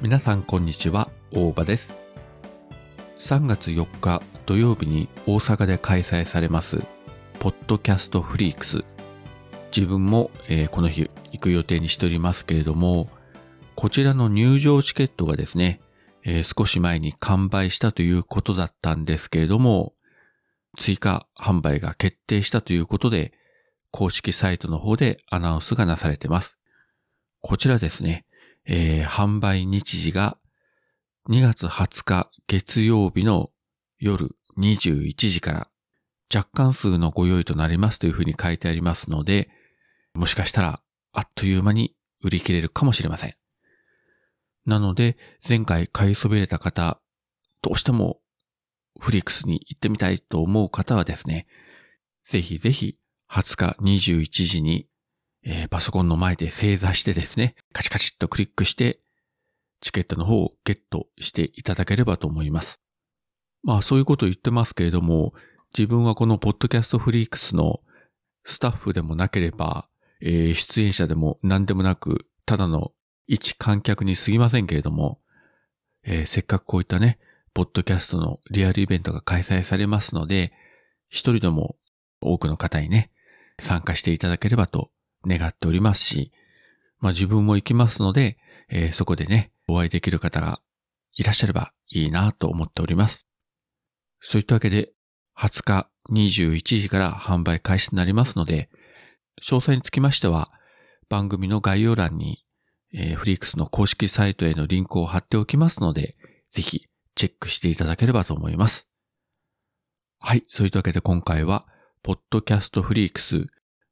皆さんこんにちは、大場です。3月4日土曜日に大阪で開催されます、ポッドキャストフリークス。自分も、えーこの日行く予定にしておりますけれども、こちらの入場チケットがですね、えー少し前に完売したということだったんですけれども、追加販売が決定したということで、公式サイトの方でアナウンスがなされてます。こちらですね、えー販売日時が2月20日月曜日の夜21時から若干数のご用意となりますというふうに書いてありますので、もしかしたらあっという間に売り切れるかもしれません。なので、前回買いそびれた方、どうしてもフリックスに行ってみたいと思う方はですね、ぜひぜひ20日21時に、えーパソコンの前で正座してですね、カチカチっとクリックして、チケットの方をゲットしていただければと思います。まあそういうことを言ってますけれども、自分はこのポッドキャストフリークスのスタッフでもなければ、えー出演者でも何でもなく、ただの一観客に過ぎませんけれども、えーせっかくこういったね、ポッドキャストのリアルイベントが開催されますので、一人でも多くの方にね、参加していただければと願っておりますし、まあ自分も行きますので、えーそこでね、お会いできる方がいらっしゃればいいなと思っております。そういったわけで、20日21時から販売開始となりますので、詳細につきましては、番組の概要欄に、えーフリークスの公式サイトへのリンクを貼っておきますので、ぜひチェックしていただければと思います。はい。そういったわけで今回は、ポッドキャストフリークス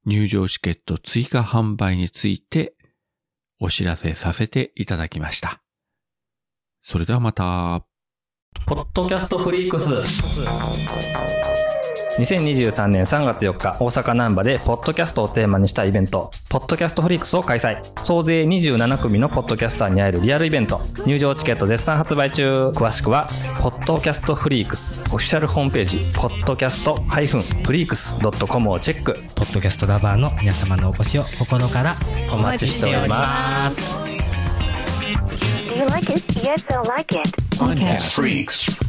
入場チケット追加販売についてお知らせさせていただきました。それではまた。ポッドキャストフリークス。2023年3月4日、大阪南波で、ポッドキャストをテーマにしたイベント、ポッドキャストフリークスを開催。総勢27組のポッドキャスターに会えるリアルイベント。入場チケット絶賛発売中。詳しくは、ポッドキャストフリークス、オフィシャルホームページ、ポッドキャストフリークス .com をチェック。ポッドキャストラバーの皆様のお越しを心からお待ちしております。Do you like it? Yes, I like it. Podcast Freaks.